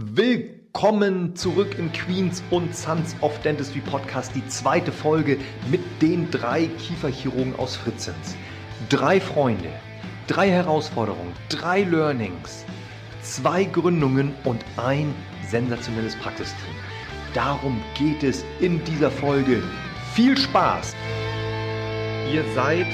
Willkommen zurück im Queens und Sons of Dentistry Podcast, die zweite Folge mit den drei Kieferchirurgen aus Fritzens. Drei Freunde, drei Herausforderungen, drei Learnings, zwei Gründungen und ein sensationelles Praxisteam. Darum geht es in dieser Folge. Viel Spaß! Ihr seid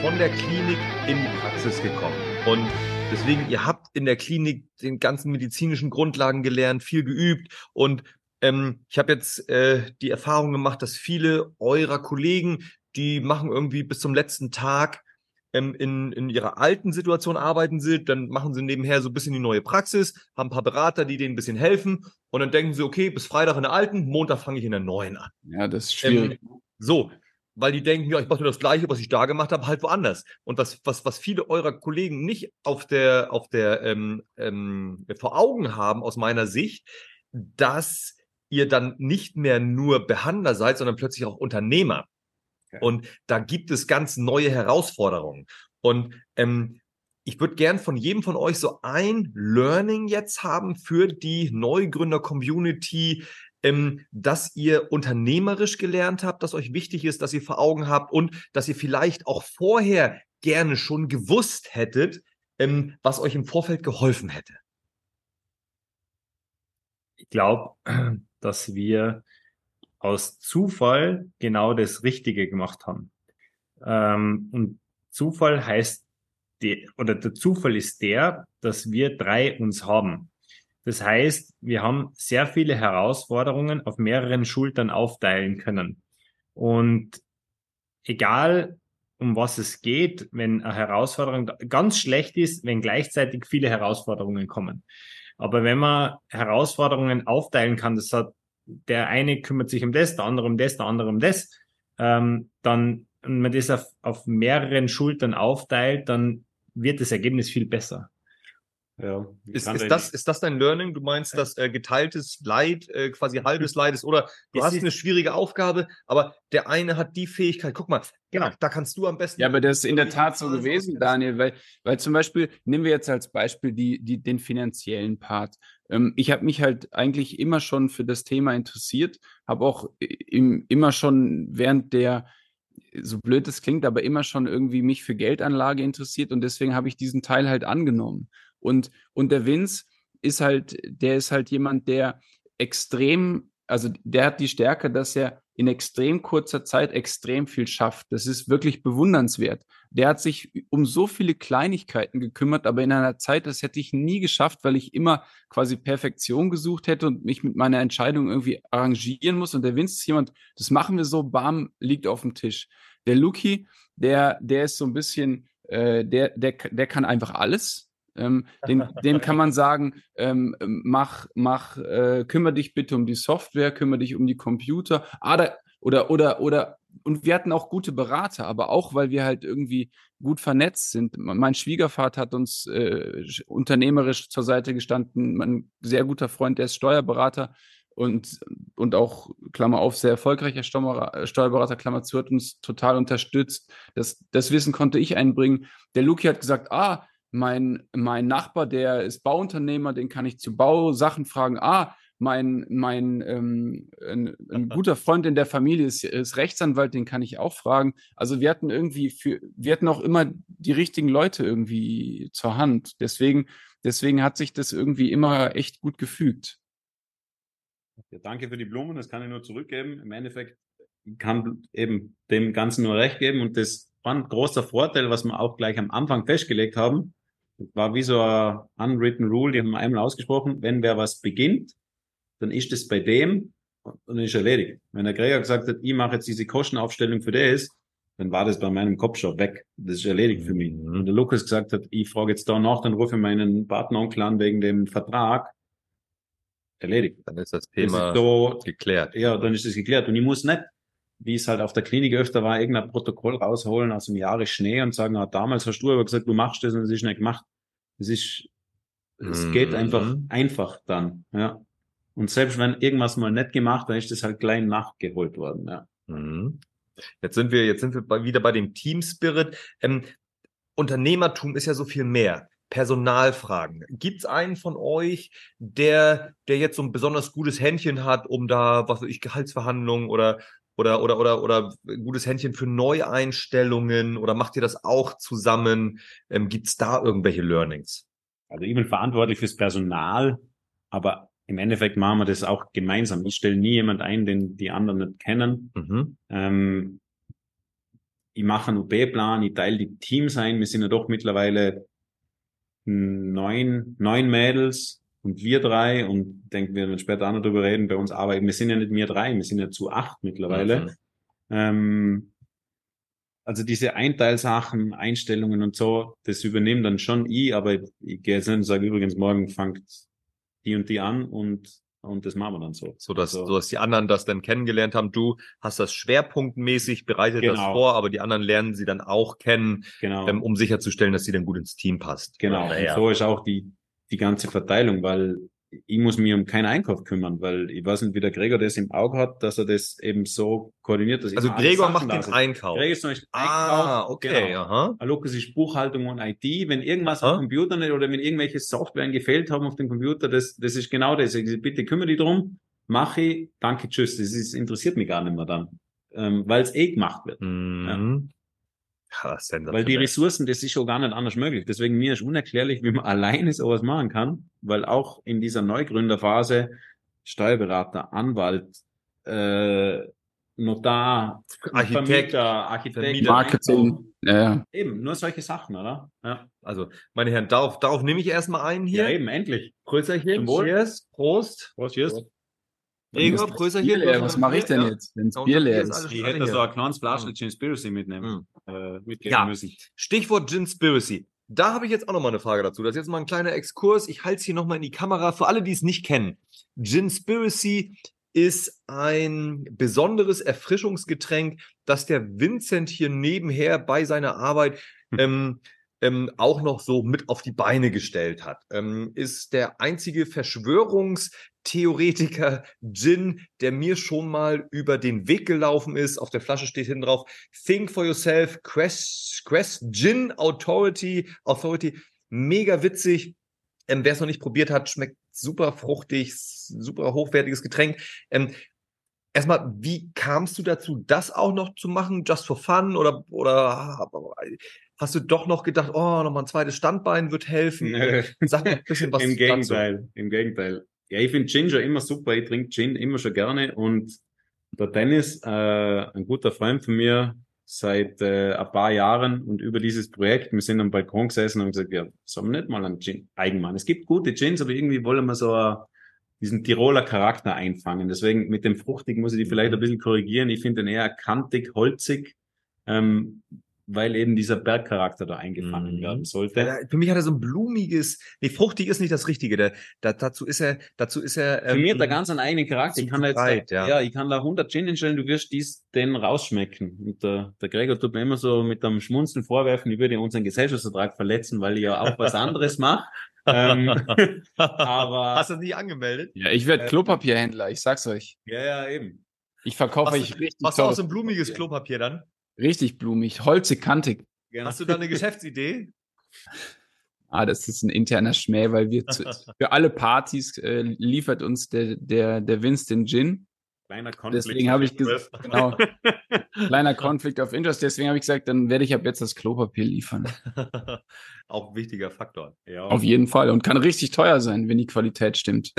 von der Klinik in die Praxis gekommen und Deswegen, ihr habt in der Klinik den ganzen medizinischen Grundlagen gelernt, viel geübt und ähm, ich habe jetzt äh, die Erfahrung gemacht, dass viele eurer Kollegen, die machen irgendwie bis zum letzten Tag ähm, in, in ihrer alten Situation arbeiten sie, dann machen sie nebenher so ein bisschen die neue Praxis, haben ein paar Berater, die denen ein bisschen helfen und dann denken sie, okay, bis Freitag in der alten, Montag fange ich in der neuen an. Ja, das ist schwierig. Ähm, so, weil die denken, ja, ich mache nur das Gleiche, was ich da gemacht habe, halt woanders. Und was, was, was viele eurer Kollegen nicht auf der, auf der ähm, ähm, vor Augen haben, aus meiner Sicht, dass ihr dann nicht mehr nur Behandler seid, sondern plötzlich auch Unternehmer. Okay. Und da gibt es ganz neue Herausforderungen. Und ähm, ich würde gern von jedem von euch so ein Learning jetzt haben für die Neugründer-Community, ähm, dass ihr unternehmerisch gelernt habt, dass euch wichtig ist, dass ihr vor Augen habt und dass ihr vielleicht auch vorher gerne schon gewusst hättet, ähm, was euch im Vorfeld geholfen hätte? Ich glaube, dass wir aus Zufall genau das Richtige gemacht haben. Ähm, und Zufall heißt, die, oder der Zufall ist der, dass wir drei uns haben. Das heißt, wir haben sehr viele Herausforderungen auf mehreren Schultern aufteilen können. Und egal, um was es geht, wenn eine Herausforderung ganz schlecht ist, wenn gleichzeitig viele Herausforderungen kommen. Aber wenn man Herausforderungen aufteilen kann, das hat, der eine kümmert sich um das, der andere um das, der andere um das, ähm, dann, und man das auf, auf mehreren Schultern aufteilt, dann wird das Ergebnis viel besser. Ja, ist, ist, das, ist das dein Learning? Du meinst, dass äh, geteiltes Leid äh, quasi halbes Leid ist oder du es hast eine schwierige Aufgabe, aber der eine hat die Fähigkeit. Guck mal, genau, da kannst du am besten. Ja, aber das ist in der Tat so gewesen, Daniel, weil, weil zum Beispiel, nehmen wir jetzt als Beispiel die, die, den finanziellen Part. Ähm, ich habe mich halt eigentlich immer schon für das Thema interessiert, habe auch im, immer schon während der so blöd es klingt, aber immer schon irgendwie mich für Geldanlage interessiert und deswegen habe ich diesen Teil halt angenommen. Und, und der Vince ist halt, der ist halt jemand, der extrem, also der hat die Stärke, dass er in extrem kurzer Zeit extrem viel schafft. Das ist wirklich bewundernswert. Der hat sich um so viele Kleinigkeiten gekümmert, aber in einer Zeit, das hätte ich nie geschafft, weil ich immer quasi Perfektion gesucht hätte und mich mit meiner Entscheidung irgendwie arrangieren muss. Und der Vince ist jemand, das machen wir so, bam, liegt auf dem Tisch. Der Luki, der, der ist so ein bisschen, äh, der, der, der kann einfach alles. Ähm, den, dem kann man sagen, ähm, mach, mach, äh, kümmere dich bitte um die Software, kümmere dich um die Computer. Ah, da, oder, oder, oder, und wir hatten auch gute Berater, aber auch, weil wir halt irgendwie gut vernetzt sind. Mein Schwiegervater hat uns äh, unternehmerisch zur Seite gestanden. Mein sehr guter Freund, der ist Steuerberater und, und auch, Klammer auf, sehr erfolgreicher Steuerberater, Klammer zu, hat uns total unterstützt. Das, das Wissen konnte ich einbringen. Der Luki hat gesagt, ah, mein, mein Nachbar, der ist Bauunternehmer, den kann ich zu Bausachen fragen. Ah, mein, mein ähm, ein, ein, guter Freund in der Familie ist, ist, Rechtsanwalt, den kann ich auch fragen. Also wir hatten irgendwie für, wir hatten auch immer die richtigen Leute irgendwie zur Hand. Deswegen, deswegen hat sich das irgendwie immer echt gut gefügt. Ja, danke für die Blumen, das kann ich nur zurückgeben. Im Endeffekt kann eben dem Ganzen nur recht geben und das war ein großer Vorteil, was wir auch gleich am Anfang festgelegt haben war wie so ein unwritten rule, die haben wir einmal ausgesprochen, wenn wer was beginnt, dann ist es bei dem und dann ist erledigt. Wenn der Gregor gesagt hat, ich mache jetzt diese Kostenaufstellung für das, dann war das bei meinem Kopf schon weg. Das ist erledigt für mich. Und der Lukas gesagt hat, ich frage jetzt da nach, dann rufe ich meinen Partneronkel an wegen dem Vertrag. Erledigt. Dann ist das Thema so, geklärt. Ja, dann ist das geklärt. Und ich muss nicht wie es halt auf der Klinik öfter war, irgendein Protokoll rausholen aus dem Jahre Schnee und sagen, ah, damals hast du aber gesagt, du machst das und es ist nicht gemacht. Es ist, es mhm. geht einfach einfach dann, ja. Und selbst wenn irgendwas mal nicht gemacht, dann ist das halt klein nachgeholt worden, ja. Mhm. Jetzt sind wir, jetzt sind wir bei, wieder bei dem Team Spirit. Ähm, Unternehmertum ist ja so viel mehr. Personalfragen. Gibt's einen von euch, der, der jetzt so ein besonders gutes Händchen hat, um da, was weiß ich, Gehaltsverhandlungen oder oder, oder, oder, oder gutes Händchen für Neueinstellungen oder macht ihr das auch zusammen? Ähm, gibt's da irgendwelche Learnings? Also ich bin verantwortlich fürs Personal, aber im Endeffekt machen wir das auch gemeinsam. Ich stelle nie jemand ein, den die anderen nicht kennen. Mhm. Ähm, ich mache einen UB-Plan, ich teile die Teams ein. Wir sind ja doch mittlerweile neun, neun Mädels und wir drei und denken wir werden später auch noch drüber reden bei uns, aber wir sind ja nicht wir drei, wir sind ja zu acht mittlerweile. Mhm. Ähm, also diese Einteilsachen, Einstellungen und so, das übernehme dann schon ich, aber ich gehe jetzt nicht und sage übrigens, morgen fangt die und die an und und das machen wir dann so. So dass, So. so dass die anderen das dann kennengelernt haben. Du hast das schwerpunktmäßig, bereitet das Genau. vor, aber die anderen lernen sie dann auch kennen, Genau. ähm, um sicherzustellen, dass sie dann gut ins Team passt. Genau. Und so ist auch die, die ganze Verteilung, weil ich muss mich um keinen Einkauf kümmern, weil ich weiß nicht, wie der Gregor das im Auge hat, dass er das eben so koordiniert, dass Also Gregor macht den. Einkauf. Gregor ist zum Beispiel Ah, Einkauf, okay, Genau. aha. Lukas ist Buchhaltung und IT. Wenn irgendwas Aha. am Computer nicht oder wenn irgendwelche Softwaren gefehlt haben auf dem Computer, das, das ist genau das. Ich bitte kümmere dich drum, mache ich, danke, tschüss. Das ist, interessiert mich gar nicht mehr dann, ähm, weil es eh gemacht wird. Mhm. Ja, Weil die. Ressourcen, das ist schon gar nicht anders möglich. Deswegen mir ist unerklärlich, wie man alleine sowas machen kann, weil auch in dieser Neugründerphase Steuerberater, Anwalt, äh, Notar, Architekt, Vermieter, Architekt. Marketing. Ja, ja. Eben, nur solche Sachen, oder? Ja, Also, meine Herren, darauf, darauf nehme ich erstmal ein ja hier. eben, endlich. Zum Wohl. Cheers, Prost. Was ist? Gregor, Du hast Was mache ich denn jetzt, wenn Ja, Bier leer ist Ich hätte so hier. ein kleines Flaschel Gin Spiracy mitnehmen. Äh, mitgeben Ja. müssen. Stichwort Ginspiracy. Da habe ich jetzt auch noch mal eine Frage dazu. Das ist jetzt mal ein kleiner Exkurs. Ich halte es hier noch mal in die Kamera. Für alle, die es nicht kennen. Ginspiracy ist ein besonderes Erfrischungsgetränk, das der Vincent hier nebenher bei seiner Arbeit ähm, ähm, auch noch so mit auf die Beine gestellt hat. Ähm, ist der einzige Verschwörungstheoretiker Gin, der mir schon mal über den Weg gelaufen ist. Auf der Flasche steht hinten drauf, Think for yourself, quest, quest Gin Authority, Authority. Mega witzig. Ähm, Wer es noch nicht probiert hat, schmeckt super fruchtig, super hochwertiges Getränk. Ähm, erstmal, wie kamst du dazu, das auch noch zu machen, just for fun? Oder, oder hast du doch noch gedacht, oh, nochmal ein zweites Standbein wird helfen? Nö. Sag mir ein bisschen was Im dazu. Gegenteil, im Gegenteil. Ja, ich finde Gin schon immer super. Ich trinke Gin immer schon gerne. Und der Dennis, äh, ein guter Freund von mir, seit äh, ein paar Jahren und über dieses Projekt, wir sind am Balkon gesessen und haben gesagt, ja, sollen wir nicht mal einen Gin Eigenmann. Es gibt gute Gins, aber irgendwie wollen wir so äh, diesen Tiroler Charakter einfangen. Deswegen mit dem Fruchtig muss ich die vielleicht ein bisschen korrigieren. Ich finde den eher kantig, holzig, ähm, weil eben dieser Bergcharakter da eingefangen Mhm. werden sollte. Ja, Für mich hat er so ein blumiges, nee, fruchtig ist nicht das Richtige. Der, da, dazu ist er, dazu ist er. Für mich hat er ähm, ganz einen eigenen Charakter. Ich kann da jetzt, breit, ja. ja. ich kann da 100 Gin hinstellen, du wirst dies, den rausschmecken. Und der, der Gregor tut mir immer so mit einem Schmunzeln vorwerfen, ich würde unseren Gesellschaftsvertrag verletzen, weil ich ja auch was anderes mache. ähm, aber, Hast du das nicht angemeldet? Ja, ich werde Äh, Klopapierhändler, ich sag's euch. ja, ja, eben. Ich verkaufe euch du- richtig Hast du auch so ein blumiges. Klopapier dann? Richtig blumig, holzig, kantig. Genau. Hast du da eine Geschäftsidee? Ah, das ist ein interner Schmäh, weil wir zu, für alle Partys äh, liefert uns der, der, der Vince den Gin. Kleiner Konflikt. Deswegen habe ich gesagt, genau, kleiner Conflict of Interest. Deswegen habe ich gesagt, dann werde ich ab jetzt das Klopapier liefern. auch ein wichtiger Faktor. ja, Auf jeden Fall. Und kann richtig teuer sein, wenn die Qualität stimmt.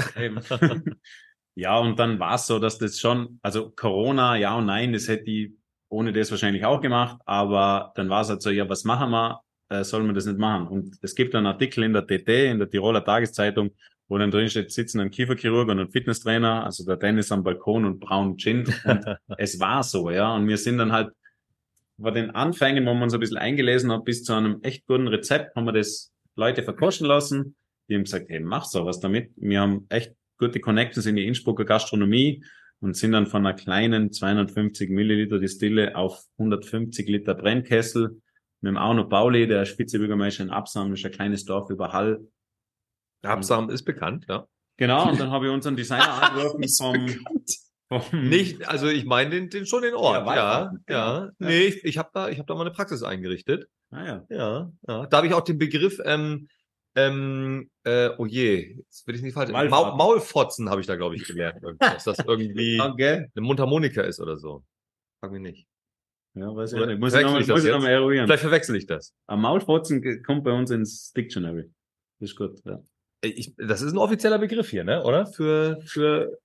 ja, und dann war es so, dass das schon, also Corona, ja und nein, das hätte ich ohne das wahrscheinlich auch gemacht, aber dann war es halt so, ja, was machen wir? Äh, sollen wir das nicht machen? Und es gibt einen Artikel in der TT, in der Tiroler Tageszeitung, wo dann drin steht, sitzen ein Kieferchirurg und ein Fitnesstrainer, also der Dennis am Balkon und braun Gin. Und es war so, ja. Und wir sind dann halt bei den Anfängen, wo man uns ein bisschen eingelesen hat, bis zu einem echt guten Rezept, haben wir das Leute verkosten lassen. Die haben gesagt, hey, mach so was damit. Wir haben echt gute Connections in die Innsbrucker Gastronomie und sind dann von einer kleinen 250 Milliliter Distille auf 150 Liter Brennkessel mit dem Arno Bauli, der Vizebürgermeister in Absam, ist ein kleines Dorf über Hall. Absam ist bekannt, ja. Genau, und dann habe ich unseren Designer angerufen vom, vom Nicht, also ich meine den, den schon den Ort, Ja, ja. Weingarten, Ja, genau. Nee, ich, ich habe da, ich habe da mal eine Praxis eingerichtet. Ah, ja. Ja, ja. Da habe ich auch den Begriff ähm, Ähm, äh, oh je, jetzt will ich nicht falsch. Maulfotzen. Maul, Maulfotzen habe ich da, glaube ich, gelernt. Dass das irgendwie Okay. eine Mundharmonika ist oder so. Frag mich nicht. Ja, weiß ich Oder nicht. Muss ich nochmal ich noch mal eruieren. Vielleicht verwechsel ich das. Ein Maulfotzen kommt bei uns ins Dictionary. Das ist gut, ja. Äh, Ich, das ist ein offizieller Begriff hier, ne? Oder? Für, für.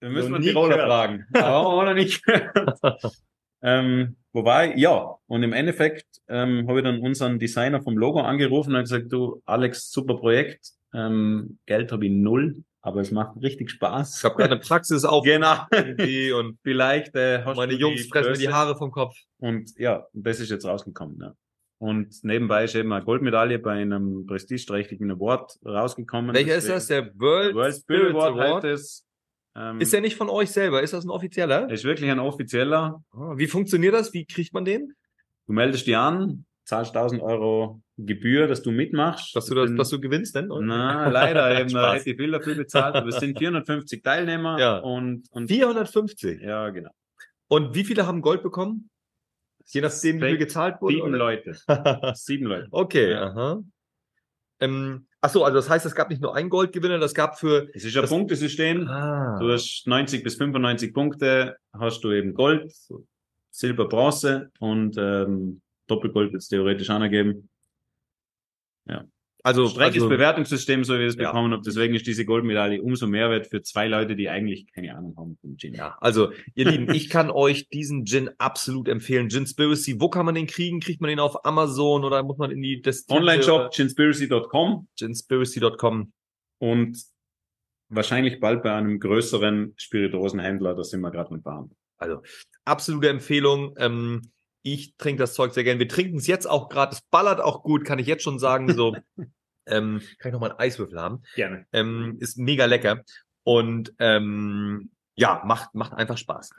Wir müssen wir Tiroler fragen. Aber oder nicht. ähm, wobei, ja, und im Endeffekt ähm, habe ich dann unseren Designer vom Logo angerufen und gesagt, du, Alex, super Projekt. Ähm, Geld habe ich null, aber es macht richtig Spaß. Ich habe gerade eine Praxis auf genau. und Vielleicht äh, hast meine du Jungs die fressen mir die. Haare vom Kopf. Und ja, das ist jetzt rausgekommen. Ja. Und nebenbei ist eben eine Goldmedaille bei einem prestigeträchtigen Award rausgekommen. Welcher ist das? Der World, World Spirit Award, Award? heißt es. Ähm, Ist der nicht von euch selber? Ist das ein offizieller? ist wirklich ein offizieller. Ah, Wie funktioniert das? Wie kriegt man den? Du meldest dich an, zahlst 1000 Euro Gebühr, dass du mitmachst. Dass du, das, dass du gewinnst denn? oder? Na, leider eben, da hätte ich viel dafür bezahlt, aber es sind 450 Teilnehmer Ja. und, und 450. ja, genau. Und wie viele haben Gold bekommen? Je nachdem, wie viel gezahlt wurde? Sieben oder? Leute. Sieben Leute. okay, Ja. aha. Ähm, ach so, also das heißt, es gab nicht nur einen Goldgewinner, das gab für... Es ist ein Das- Punktesystem. Ah. Du hast 90 bis 95 Punkte, hast du eben Gold, Silber, Bronze und ähm, Doppelgold wird es theoretisch angeben. Also, Strenges also Bewertungssystem, so wie ich es Ja. bekommen habe. Deswegen ist diese Goldmedaille umso mehr wert für zwei Leute, die eigentlich keine Ahnung haben vom Gin. Ja, also ihr Lieben, ich kann euch diesen Gin absolut empfehlen. Ginspiracy, wo kann man den kriegen? Kriegt man den auf Amazon oder muss man in die Online-Shop ginspiracy.com ginspiracy.com. und wahrscheinlich bald bei einem größeren Spirituosenhändler, da sind wir gerade mit Bahn. Also absolute Empfehlung. Ähm, ich trinke das Zeug sehr gern. Wir trinken es jetzt auch gerade. Es ballert auch gut, kann ich jetzt schon sagen. So ähm, kann ich noch mal einen Eiswürfel haben. Gerne. Ähm, ist mega lecker und ähm, ja macht macht einfach Spaß.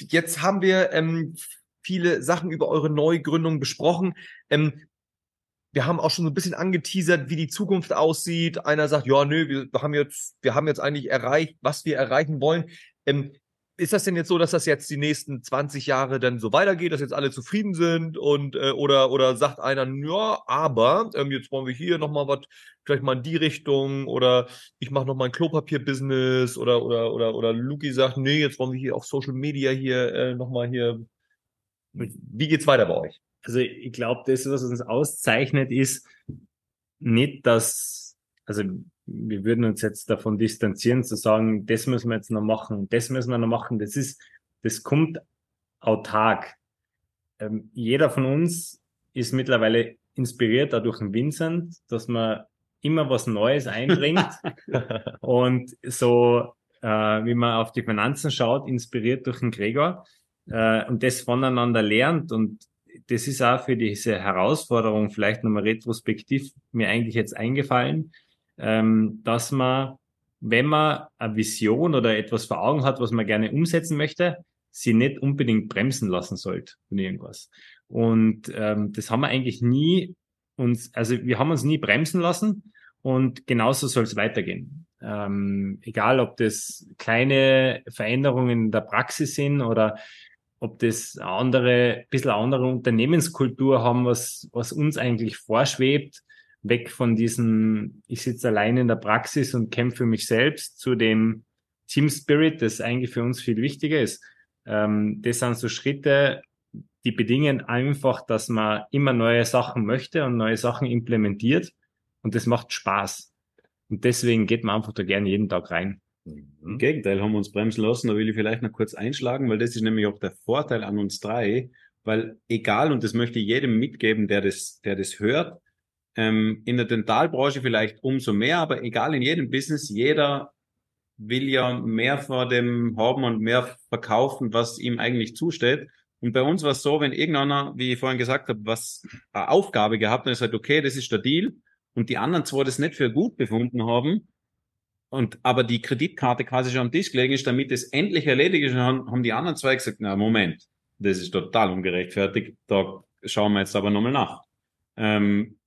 Jetzt haben wir ähm, viele Sachen über eure Neugründung besprochen. Ähm, wir haben auch schon so ein bisschen angeteasert, wie die Zukunft aussieht. Einer sagt, ja, nö, wir haben jetzt, wir haben jetzt eigentlich erreicht, was wir erreichen wollen. Ähm, ist das denn jetzt so, dass das jetzt die nächsten 20 Jahre dann so weitergeht, dass jetzt alle zufrieden sind und äh, oder oder sagt einer, ja, aber ähm, jetzt wollen wir hier noch mal was, vielleicht mal in die Richtung oder ich mache noch mal ein Klopapier-Business oder oder oder oder Luki sagt, nee, jetzt wollen wir hier auf Social Media hier äh, noch mal hier. Wie geht's weiter bei euch? Also ich glaube, das, was uns auszeichnet, ist nicht, dass, also wir würden uns jetzt davon distanzieren, zu sagen, das müssen wir jetzt noch machen, das müssen wir noch machen. Das ist, das kommt autark. Ähm, jeder von uns ist mittlerweile inspiriert dadurch ein Vincent, dass man immer was Neues einbringt und so, äh, wie man auf die Finanzen schaut, inspiriert durch den Gregor äh, und das voneinander lernt und das ist auch für diese Herausforderung vielleicht nochmal retrospektiv mir eigentlich jetzt eingefallen, ähm, dass man, wenn man eine Vision oder etwas vor Augen hat, was man gerne umsetzen möchte, sie nicht unbedingt bremsen lassen sollte von irgendwas. Und ähm, das haben wir eigentlich nie uns, also wir haben uns nie bremsen lassen und genauso soll es weitergehen. Ähm, egal, ob das kleine Veränderungen in der Praxis sind oder ob das andere, bisschen eine andere Unternehmenskultur haben, was, was uns eigentlich vorschwebt, weg von diesem, ich sitze allein in der Praxis und kämpfe für mich selbst, zu dem Team Spirit, das eigentlich für uns viel wichtiger ist. Ähm, das sind so Schritte, die bedingen einfach, dass man immer neue Sachen möchte und neue Sachen implementiert und das macht Spaß. Und deswegen geht man einfach da gerne jeden Tag rein. Im Gegenteil, haben wir uns bremsen lassen. Da will ich vielleicht noch kurz einschlagen, weil das ist nämlich auch der Vorteil an uns drei, weil egal, und das möchte ich jedem mitgeben, der das, der das hört, ähm, in der Dentalbranche vielleicht umso mehr, aber egal in jedem Business, jeder will ja mehr vor dem haben und mehr verkaufen, was ihm eigentlich zusteht. Und bei uns war es so, wenn irgendeiner, wie ich vorhin gesagt habe, was eine Aufgabe gehabt hat, und er sagt, okay, das ist der Deal, und die anderen zwei das nicht für gut befunden haben, und aber die Kreditkarte quasi schon am Tisch gelegen ist, damit es endlich erledigt ist, haben, haben die anderen zwei gesagt, na Moment, das ist total ungerechtfertigt, da schauen wir jetzt aber nochmal nach. Ähm,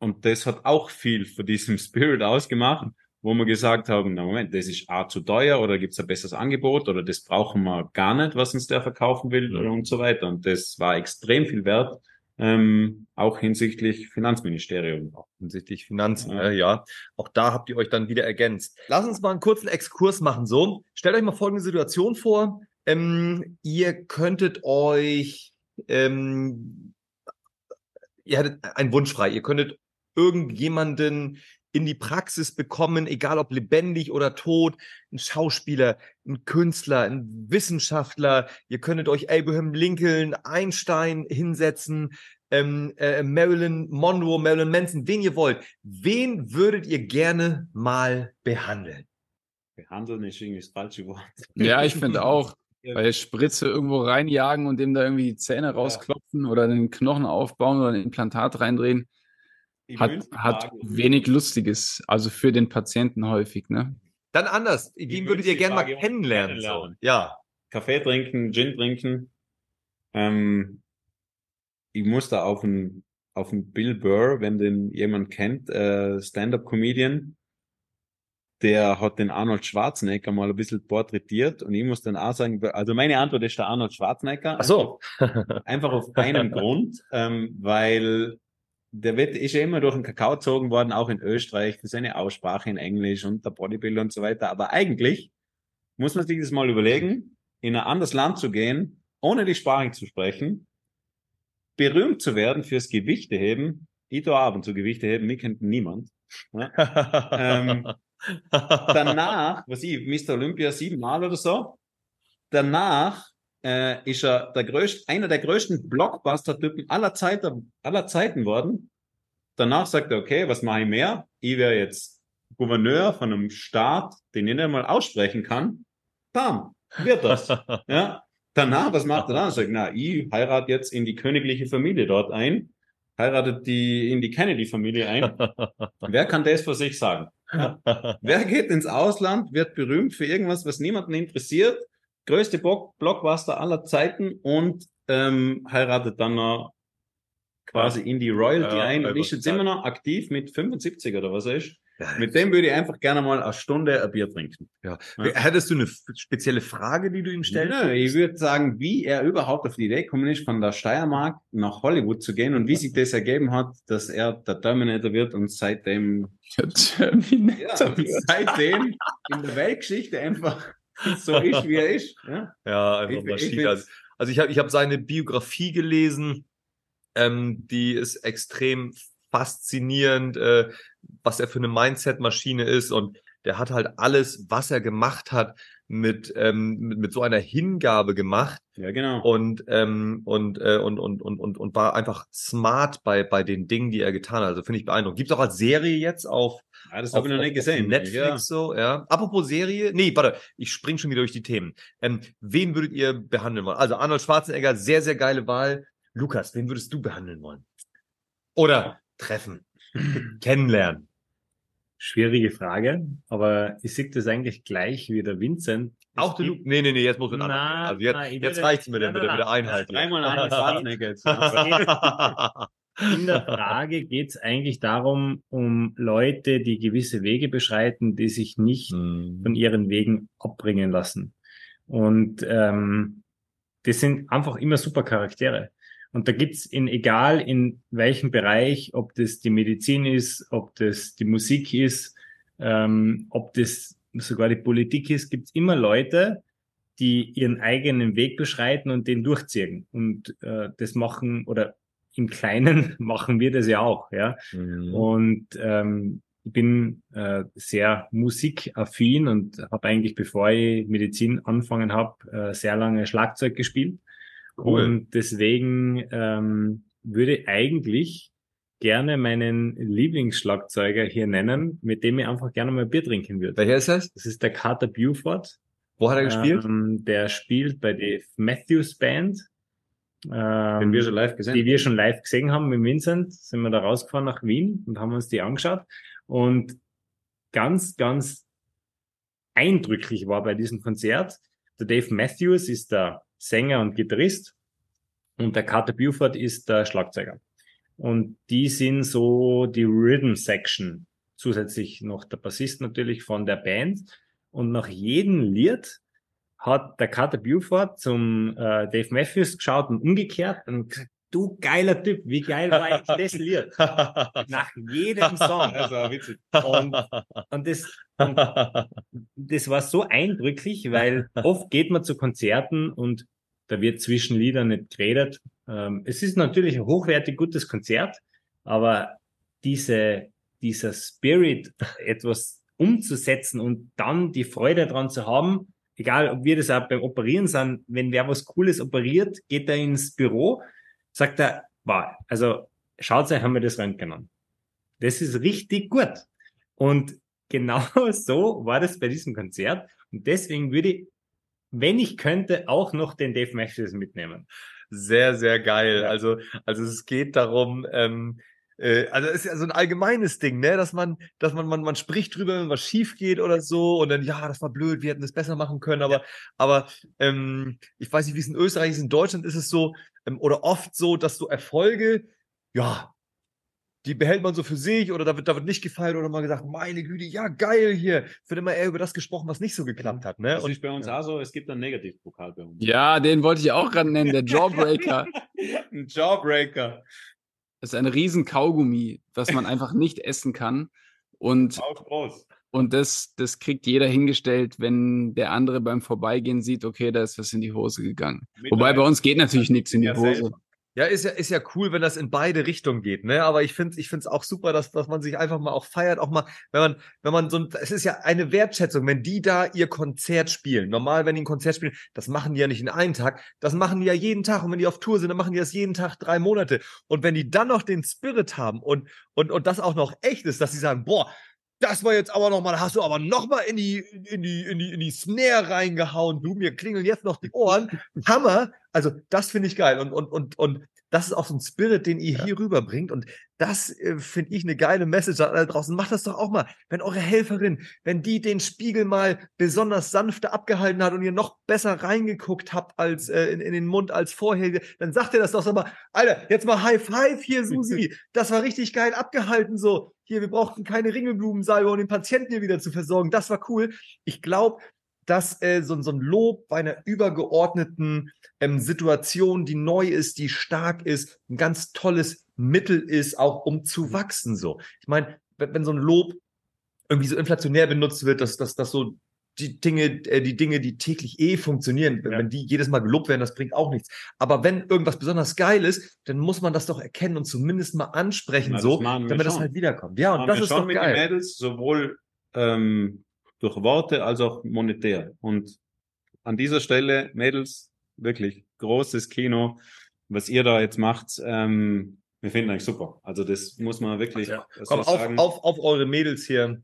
und das hat auch viel von diesem Spirit ausgemacht, wo wir gesagt haben, na Moment, das ist A zu teuer oder gibt es ein besseres Angebot oder das brauchen wir gar nicht, was uns der verkaufen will Ja. und so weiter. Und das war extrem viel wert, ähm, auch hinsichtlich Finanzministerium. Auch hinsichtlich Finanzen, ja. ja. Auch da habt ihr euch dann wieder ergänzt. Lass uns mal einen kurzen Exkurs machen. So, stellt euch mal folgende Situation vor. Ähm, ihr könntet euch, ähm, ihr hattet einen Wunsch frei. Ihr könntet irgendjemanden in die Praxis bekommen, egal ob lebendig oder tot, ein Schauspieler, ein Künstler, ein Wissenschaftler, ihr könntet euch Abraham Lincoln, Einstein hinsetzen, ähm, äh, Marilyn Monroe, Marilyn Manson, wen ihr wollt. Wen würdet ihr gerne mal behandeln? Behandeln ist irgendwie das falsche Wort. Ja, ich finde auch. Weil Spritze irgendwo reinjagen und dem da irgendwie die Zähne rausklopfen ja. oder den Knochen aufbauen oder ein Implantat reindrehen hat, hat wenig Lustiges, also für den Patienten häufig, ne? Dann anders. Wen würdet ihr gerne mal kennenlernen? kennenlernen. So? Ja. Kaffee trinken, Gin trinken. Ähm, ich muss da auf einen, auf einen Bill Burr, wenn den jemand kennt, äh, Stand-up-Comedian, der hat den Arnold Schwarzenegger mal ein bisschen porträtiert und ich muss dann auch sagen, also meine Antwort ist der Arnold Schwarzenegger. Ach so. einfach auf einen Grund, ähm, weil der wird, ist ja immer durch den Kakao gezogen worden, auch in Österreich, für seine Aussprache in Englisch und der Bodybuilder und so weiter. Aber eigentlich muss man sich das mal überlegen, in ein anderes Land zu gehen, ohne die Sprache zu sprechen, berühmt zu werden fürs Gewichteheben. Ich tue ab und zu Gewichteheben, mich kennt niemand. Ähm, danach, was ich, Mr. Olympia siebenmal oder so, danach äh, ist er der größte, einer der größten Blockbuster-Typen aller, Zeit, aller Zeiten worden. Danach sagt er, okay, was mache ich mehr? Ich wäre jetzt Gouverneur von einem Staat, den ich nicht einmal aussprechen kann. Bam, wird das. ja. Danach, was macht er dann? Er sagt, na, ich heirate jetzt in die königliche Familie dort ein, heiratet die in die Kennedy-Familie ein. Wer kann das für sich sagen? Ja. Wer geht ins Ausland, wird berühmt für irgendwas, was niemanden interessiert größte Blockbuster aller Zeiten und ähm, heiratet dann noch quasi in die Royalty ja, ein und ist jetzt immer noch aktiv mit 75 oder was er ist. Ja, mit dem würde ich einfach gerne mal eine Stunde ein Bier trinken. Ja. ja. Hättest du eine spezielle Frage, die du ihm stellst? Ja, ich würde sagen, wie er überhaupt auf die Idee gekommen ist, von der Steiermark nach Hollywood zu gehen und wie sich das ergeben hat, dass er der Terminator wird und seitdem, der Terminator ja, seitdem in der Weltgeschichte einfach so ist, wie er ist. Ja, ja einfach Maschine. Also, also ich habe ich hab seine Biografie gelesen, ähm, die ist extrem faszinierend, äh, was er für eine Mindset-Maschine ist und der hat halt alles, was er gemacht hat, mit, ähm, mit, mit so einer Hingabe gemacht. Ja, genau. Und, ähm, und, äh, und, und, und, und, und war einfach smart bei, bei den Dingen, die er getan hat. Also finde ich beeindruckend. Gibt auch als Serie jetzt auf ja, das habe ich noch nicht gesehen. Netflix ja. so, ja. Apropos Serie, nee, warte, ich spring schon wieder durch die Themen. Ähm, wen würdet ihr behandeln wollen? Also Arnold Schwarzenegger, sehr, sehr geile Wahl. Lukas, wen würdest du behandeln wollen? Oder treffen, kennenlernen? Schwierige Frage, aber ich sehe das eigentlich gleich wie der Vincent. Auch der Luke? Nee, nee, nee, jetzt muss man na, Also jetzt, jetzt reicht's mit der, mit der, mit der Einheit. Dreimal jetzt. In der Frage geht es eigentlich darum, um Leute, die gewisse Wege beschreiten, die sich nicht mhm. von ihren Wegen abbringen lassen. Und ähm, das sind einfach immer super Charaktere. Und da gibt's in egal in welchem Bereich, ob das die Medizin ist, ob das die Musik ist, ähm, ob das sogar die Politik ist, gibt's immer Leute, die ihren eigenen Weg beschreiten und den durchziehen. Und äh, das machen oder im Kleinen machen wir das ja auch, ja. Mhm. Und ähm, ich bin äh, sehr musikaffin und habe eigentlich, bevor ich Medizin angefangen habe, äh, sehr lange Schlagzeug gespielt. Cool. Und deswegen ähm, würde eigentlich gerne meinen Lieblingsschlagzeuger hier nennen, mit dem ich einfach gerne mal Bier trinken würde. Welcher ist das? Das ist der Carter Buford. Wo hat er gespielt? Ähm, der spielt bei der Matthews Band ähm, den wir schon live gesehen Die wir schon live gesehen haben mit Vincent, sind wir da rausgefahren nach Wien und haben uns die angeschaut. Und ganz, ganz eindrücklich war bei diesem Konzert, der Dave Matthews ist der Sänger und Gitarrist und der Carter Buford ist der Schlagzeuger. Und die sind so die Rhythm Section, zusätzlich noch der Bassist natürlich von der Band. Und nach jedem Lied hat der Carter Buford zum äh, Dave Matthews geschaut und umgekehrt und gesagt, du geiler Typ, wie geil war ich das Lied? Nach jedem Song. War witzig. Und, und, das, und das war so eindrücklich, weil oft geht man zu Konzerten und da wird zwischen Liedern nicht geredet. Ähm, es ist natürlich ein hochwertig gutes Konzert, aber diese, dieser Spirit, etwas umzusetzen und dann die Freude daran zu haben, egal ob wir das auch beim Operieren sind, wenn wer was Cooles operiert, geht er ins Büro, sagt er, wow, also schaut euch, haben wir das Röntgen an. Das ist richtig gut. Und genau so war das bei diesem Konzert. Und deswegen würde ich, wenn ich könnte, auch noch den Dave Matthews mitnehmen. Sehr, sehr geil. Also, also es geht darum, ähm, äh, also es ist ja so ein allgemeines Ding, ne, dass man, dass man, man, man spricht drüber, wenn was schief geht oder so und dann, ja, das war blöd, wir hätten das besser machen können, aber, aber ähm, ich weiß nicht, wie es in Österreich ist, in Deutschland ist es so, ähm, oder oft so, dass so Erfolge, ja, die behält man so für sich oder da wird, da wird nicht gefeiert oder mal gesagt, meine Güte, ja, geil hier. Wird immer eher über das gesprochen, was nicht so geklappt hat, ne? Das Und ist bei uns auch so, es gibt einen Negativpokal bei uns. Ja, den wollte ich auch gerade nennen, der Jawbreaker. Ein Jawbreaker. Das ist ein riesen Kaugummi, was man einfach nicht essen kann. Und, und das, das kriegt jeder hingestellt, wenn der andere beim Vorbeigehen sieht, okay, da ist was in die Hose gegangen. Wobei bei uns geht natürlich nichts in die Hose. Ja, ist ja, ist ja cool, wenn das in beide Richtungen geht, ne? Aber ich finde, ich finde es auch super, dass, dass man sich einfach mal auch feiert, auch mal, wenn man, wenn man so ein, es ist ja eine Wertschätzung, wenn die da ihr Konzert spielen. Normal, wenn die ein Konzert spielen, das machen die ja nicht in einem Tag, das machen die ja jeden Tag. Und wenn die auf Tour sind, dann machen die das jeden Tag drei Monate. Und wenn die dann noch den Spirit haben und, und, und das auch noch echt ist, dass sie sagen, boah, das war jetzt aber nochmal, hast du aber nochmal in die, in die, in die, in die Snare reingehauen, du, mir klingeln jetzt noch die Ohren. Hammer. Also, das finde ich geil. Und, und, und, und das ist auch so ein Spirit, den ihr hier rüberbringt. Und das äh, finde ich eine geile Message da draußen. Macht das doch auch mal. Wenn eure Helferin, wenn die den Spiegel mal besonders sanfter abgehalten hat und ihr noch besser reingeguckt habt als äh, in, in den Mund als vorher, dann sagt ihr das doch so mal, Alter, jetzt mal High Five hier, Susi. Das war richtig geil abgehalten so. Hier, wir brauchten keine Ringelblumensalbe, um den Patienten hier wieder zu versorgen. Das war cool. Ich glaube, dass äh, so, so ein Lob bei einer übergeordneten ähm, Situation, die neu ist, die stark ist, ein ganz tolles Mittel ist, auch um zu wachsen. So, ich meine, wenn, wenn so ein Lob irgendwie so inflationär benutzt wird, dass, dass, dass so die Dinge, äh, die Dinge, die täglich eh funktionieren, wenn, Ja. die jedes Mal gelobt werden, das bringt auch nichts. Aber wenn irgendwas besonders geil ist, dann muss man das doch erkennen und zumindest mal ansprechen, Na, das so, damit das halt wiederkommt. Ja, und das wir ist doch geil. Mädels, sowohl ähm, durch Worte als auch monetär. Und an dieser Stelle, Mädels, wirklich großes Kino, was ihr da jetzt macht. Ähm, wir finden euch super. Also das muss man wirklich Ja. Komm, auf, sagen. auf, auf eure Mädels hier.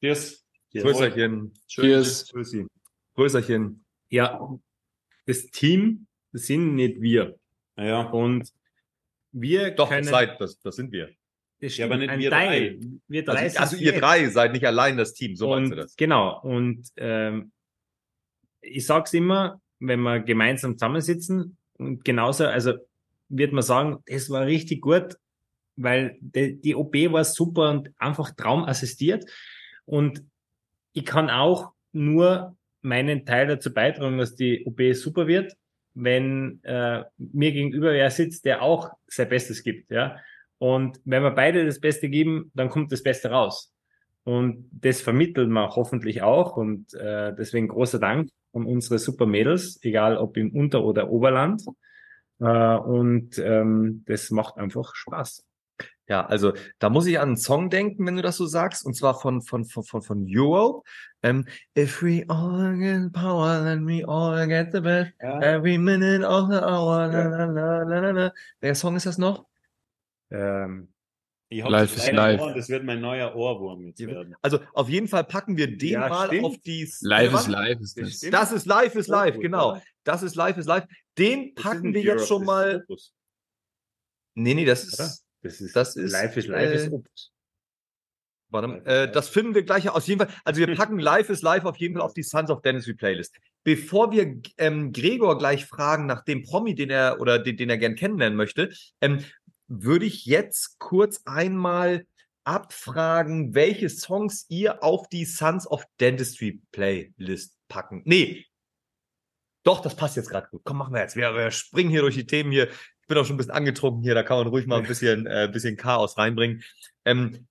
Cheers. Größerchen. Cheers. Größerchen. Ja, das Team das sind nicht wir. Ja, Und wir Doch, können, seid, das, das sind wir. Das Ja, aber nicht ein wir Teil. Wir drei Also, also ihr drei seid nicht allein das Team, so meinst du das. genau. Und ähm, ich sag's immer, wenn wir gemeinsam zusammensitzen und genauso, also wird man sagen, das war richtig gut, weil die, die OP war super und einfach traumassistiert. Und ich kann auch nur meinen Teil dazu beitragen, dass die OP super wird, wenn äh, mir gegenüber wer sitzt, der auch sein Bestes gibt, ja. Und wenn wir beide das Beste geben, dann kommt das Beste raus. Und das vermitteln wir hoffentlich auch. Und äh, deswegen großer Dank an unsere super Mädels, egal ob im Unter- oder Oberland. Äh, und ähm, das macht einfach Spaß. Ja, also da muss ich an einen Song denken, wenn du das so sagst, und zwar von von von von, von Europe. Ähm, If we all get power, then we all get the best. ja. Every minute of the hour. La, la, la, la. Welcher Song ist das noch? Ähm, Ich hab Life das is life. Ohren, Das wird mein neuer Ohrwurm jetzt werden. Also auf jeden Fall packen wir den Ja, mal stimmt. auf die. Live Was? is live ist Das das. ist Live is Live, Opus, genau. oder? Das ist Live is Live. Den packen wir jetzt schon mal. Opus. Nee, nee, das oder? ist. Das ist, Das ist, Life is Life äh, ist Opus. Warte, Live äh, Live. das finden wir gleich aus jeden Fall. Also wir packen Live is Live auf jeden Fall auf die Sons of Dentistry Playlist. Bevor wir ähm, Gregor gleich fragen nach dem Promi, den er oder den, den er gern kennenlernen möchte, ähm, würde ich jetzt kurz einmal abfragen, welche Songs ihr auf die Sons of Dentistry Playlist packen. Nee. Doch, das passt jetzt gerade gut. Komm, machen wir jetzt. Wir, wir springen hier durch die Themen hier. Ich bin auch schon ein bisschen angetrunken hier, da kann man ruhig mal ein bisschen, äh, bisschen Chaos reinbringen. Ähm,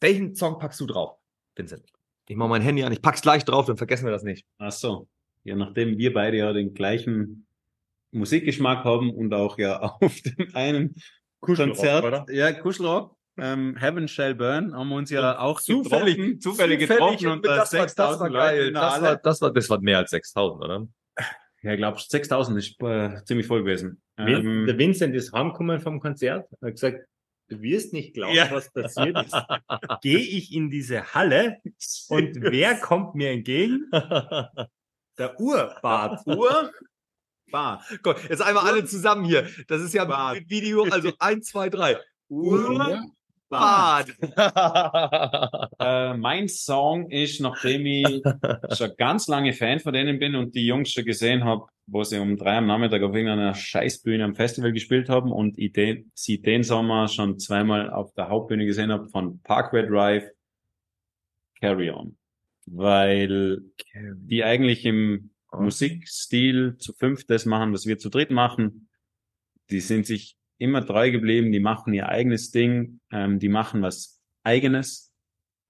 welchen Song packst du drauf, Vincent? Ich mache mein Handy an, ich pack's gleich drauf, dann vergessen wir das nicht. Ach so. Ja, nachdem wir beide ja den gleichen Musikgeschmack haben und auch ja auf dem einen Kuschelrock, Konzert, oder? ja, Kuschelrock, ähm, Heaven Shall Burn, haben wir uns ja auch Zufällig, getroffen, zufällig getroffen und da das, war, das war 6000 geil. Das war, das war, das war mehr als 6000, oder? Ja, ich glaube, 6000 ist äh, ziemlich voll gewesen. Ähm, der Vincent ist heimgekommen vom Konzert und hat gesagt, du wirst nicht glauben, Ja. was passiert ist. Gehe ich in diese Halle und wer kommt mir entgegen? Der Urbart. Uhr, Bar. Gott, jetzt einmal alle zusammen hier. Das ist ja ein Bad. Video, also eins, zwei, drei. Uhr, Bad. Äh, mein Song ist, nachdem ich schon ganz lange Fan von denen bin und die Jungs schon gesehen habe, wo sie um drei am Nachmittag auf irgendeiner Scheißbühne am Festival gespielt haben und ich den, sie den Sommer schon zweimal auf der Hauptbühne gesehen habe von Parkway Drive, Carry On. Weil die eigentlich im Musikstil zu fünft das machen, was wir zu dritt machen. Die sind sich immer treu geblieben, die machen ihr eigenes Ding, ähm, die machen was eigenes,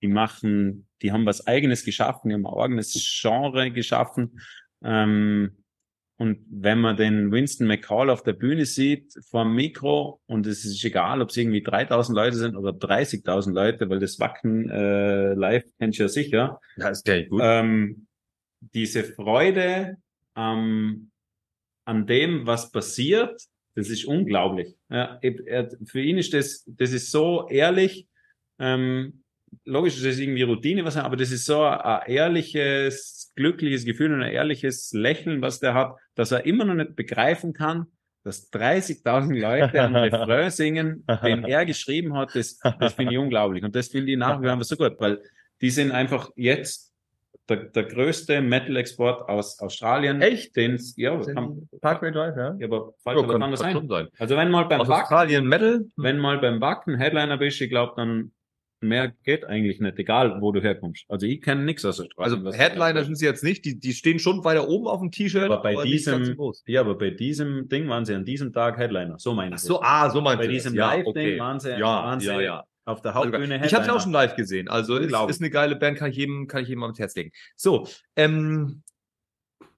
die machen, die haben was eigenes geschaffen, die haben ein eigenes Genre geschaffen. Ähm, und wenn man den Winston McCall auf der Bühne sieht, vor dem Mikro, und es ist egal, ob es irgendwie 3000 Leute sind oder 30.000 Leute, weil das Wacken äh, live kennst du ja sicher, Ja, ist der gut. ähm, diese Freude ähm, an dem, was passiert, das ist unglaublich. Ja, für ihn ist das, das ist so ehrlich. Ähm, logisch ist das irgendwie Routine, was er, aber das ist so ein ehrliches, glückliches Gefühl und ein ehrliches Lächeln, was der hat, dass er immer noch nicht begreifen kann, dass 30.000 Leute einen Refrain singen, den er geschrieben hat, das, das finde ich unglaublich. Und das finde ich nach wie vor so gut, weil die sind einfach jetzt der, der größte Metal-Export aus Australien. Echt? Den, ja, kann, Parkway Drive, ja? ja, aber falsch, aber kann das sein. sein. Also wenn mal beim Aus Wacken, Australien Metal? wenn mal beim Wacken Headliner bist, ich glaube, dann mehr geht eigentlich nicht, egal wo du herkommst. Also ich kenne nichts aus Australien. Also Headliner sind sie jetzt nicht, die, die stehen schon weiter oben auf dem T-Shirt. aber bei so diesem, groß. ja, aber bei diesem Ding waren sie an diesem Tag Headliner. So meine Ach ich. so, das. ah, so meinst bei diesem ja, Live-Ding okay. waren sie, Ja, waren sie ja, ja. Auf der Also, Hauptbühne ich habe sie auch schon live gesehen. Also ist, ist eine geile Band, kann ich jedem, kann ich jedem ans Herz legen. So, ähm,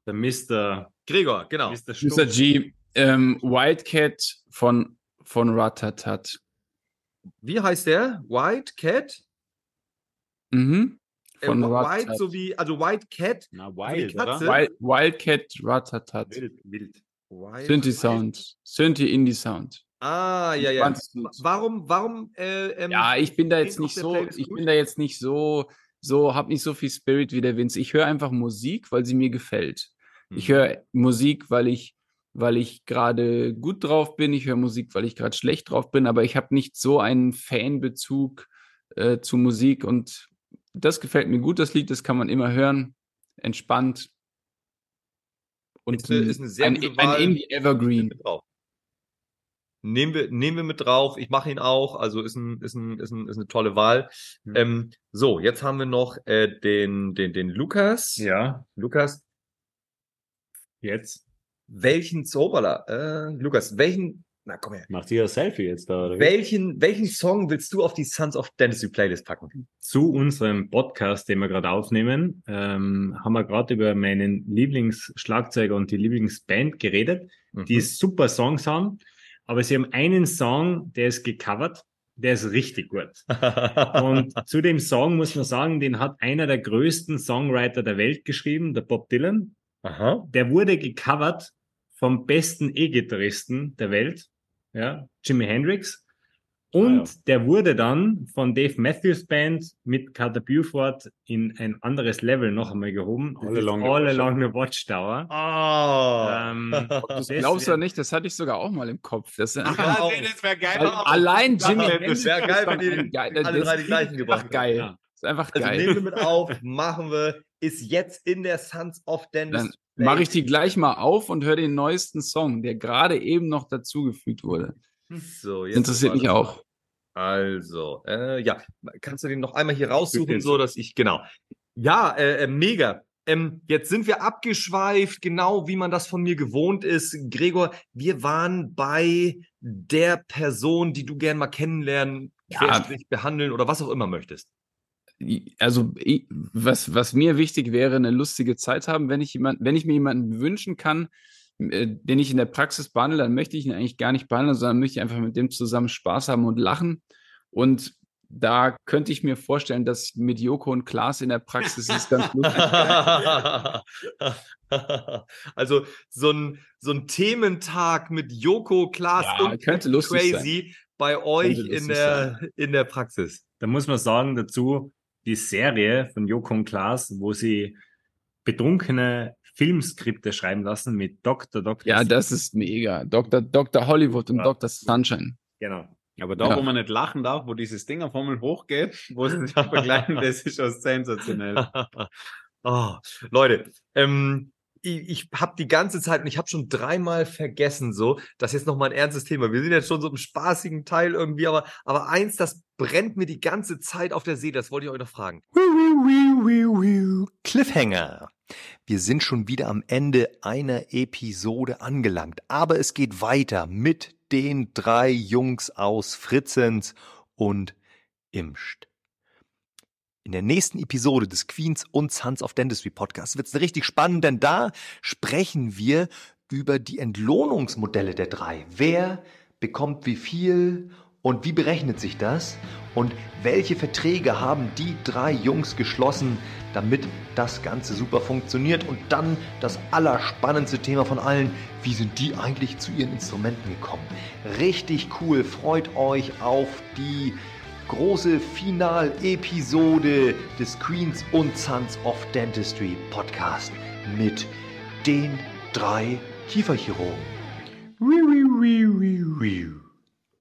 Der Mr. Gregor, genau. Mr. G, ähm, Wildcat von, von Ratatat. Wie heißt der? White Cat? Mhm. Äh, Von White Ratatat. sowie, also White Cat. Na, wild, Katze? oder? Wild, Wildcat Ratatat. Wild, wild. White, Synthi Sound. Synthi Indie Sound. Ah, ja, ja. 20 Minuten. Warum, warum, äh, ähm, Ja, ich bin da jetzt nicht so, Playlist ich gut. bin da jetzt nicht so, so, hab nicht so viel Spirit wie der Vince. Ich höre einfach Musik, weil sie mir gefällt. Ich Mhm. höre Musik, weil ich, weil ich gerade gut drauf bin. Ich höre Musik, weil ich gerade schlecht drauf bin, aber ich habe nicht so einen Fanbezug äh, zu Musik und das gefällt mir gut, das Lied, das kann man immer hören. Entspannt. Und Ist eine- ist eine sehr ein, ein. Indie Evergreen. drauf. Nehmen wir, nehmen wir mit drauf. Ich mache ihn auch. Also ist, ein, ist, ein, ist, ein, ist eine tolle Wahl. Mhm. Ähm, so, jetzt haben wir noch äh, den, den, den Lukas. Ja, Lukas, jetzt. welchen Zauberler? Äh, Lukas, welchen, na komm her. Macht ihr ein Selfie jetzt da, oder? Welchen, welchen Song willst du auf die Sons of Dentistry Playlist packen? Zu unserem Podcast, den wir gerade aufnehmen, ähm, haben wir gerade über meinen Lieblingsschlagzeuger und die Lieblingsband geredet, die Mhm. super Songs haben. Aber sie haben einen Song, der ist gecovert, der ist richtig gut. Und zu dem Song muss man sagen, den hat einer der größten Songwriter der Welt geschrieben, der Bob Dylan. Aha. Der wurde gecovert vom besten E-Gitarristen der Welt, ja, Jimi Hendrix. Und Ah, ja. der wurde dann von Dave Matthews Band mit Carter Buford in ein anderes Level noch einmal gehoben. Das All Along the All Watchtower. Along the Watchtower. Ah. Ähm, Das glaubst du nicht, das hatte ich sogar auch mal im Kopf. Das ist Ach, einfach, auch. wäre geil. weil allein Jimmy Das wäre geil, ist wenn die geil- alle das drei die ist gleichen einfach gebracht geil. Ja. Das ist einfach Also geil. nehmen wir mit auf, machen wir, ist jetzt in der Sons of Dann Dentistry. mache ich die gleich mal auf und höre den neuesten Song, der gerade eben noch dazugefügt wurde. So, jetzt Interessiert mich auch. Also, äh, ja, kannst du den noch einmal hier raussuchen, so dass ich, genau. Ja, äh, äh, mega. ähm, jetzt sind wir abgeschweift, genau wie man das von mir gewohnt ist. Gregor, wir waren bei der Person, die du gern mal kennenlernen, Ja. behandeln oder was auch immer möchtest. also ich, was, was mir wichtig wäre, eine lustige Zeit haben, wenn ich jemand, wenn ich mir jemanden wünschen kann, äh, den ich in der Praxis behandle, dann möchte ich ihn eigentlich gar nicht behandeln, sondern möchte ich einfach mit dem zusammen Spaß haben und lachen. Und da könnte ich mir vorstellen, dass mit Joko und Klaas in der Praxis ist ganz lustig. also so ein, so ein Thementag mit Joko, Klaas Ja, und könnte lustig Crazy bei euch in der, in der Praxis. Da muss man sagen dazu, die Serie von Joko und Klaas, wo sie betrunkene Filmskripte schreiben lassen mit Dr. Dr. Ja, das ist mega. Dr. Dr. Hollywood und Ja. Dr. Sunshine. Genau. Aber da, Ja. wo man nicht lachen darf, wo dieses Ding auf einmal hochgeht, wo sie sich vergleichen, das ist schon sensationell. oh, Leute, ähm, ich, ich habe die ganze Zeit, und ich habe schon dreimal vergessen, so, das ist jetzt nochmal ein ernstes Thema. Wir sind jetzt schon so im spaßigen Teil irgendwie, aber, aber eins, das brennt mir die ganze Zeit auf der See, das wollte ich euch noch fragen. Cliffhanger. Wir sind schon wieder am Ende einer Episode angelangt, aber es geht weiter mit den drei Jungs aus Fritzens und Imst. In der nächsten Episode des Queens und Sons of Dentistry Podcasts wird es richtig spannend, denn da sprechen wir über die Entlohnungsmodelle der drei. Wer bekommt wie viel und wie berechnet sich das? Und welche Verträge haben die drei Jungs geschlossen, damit das Ganze super funktioniert? Und dann das allerspannendste Thema von allen, wie sind die eigentlich zu ihren Instrumenten gekommen? Richtig cool, freut euch auf die große Finalepisode des Queens und Sons of Dentistry Podcast mit den drei Kieferchirurgen. Riu, riu, riu, riu, riu.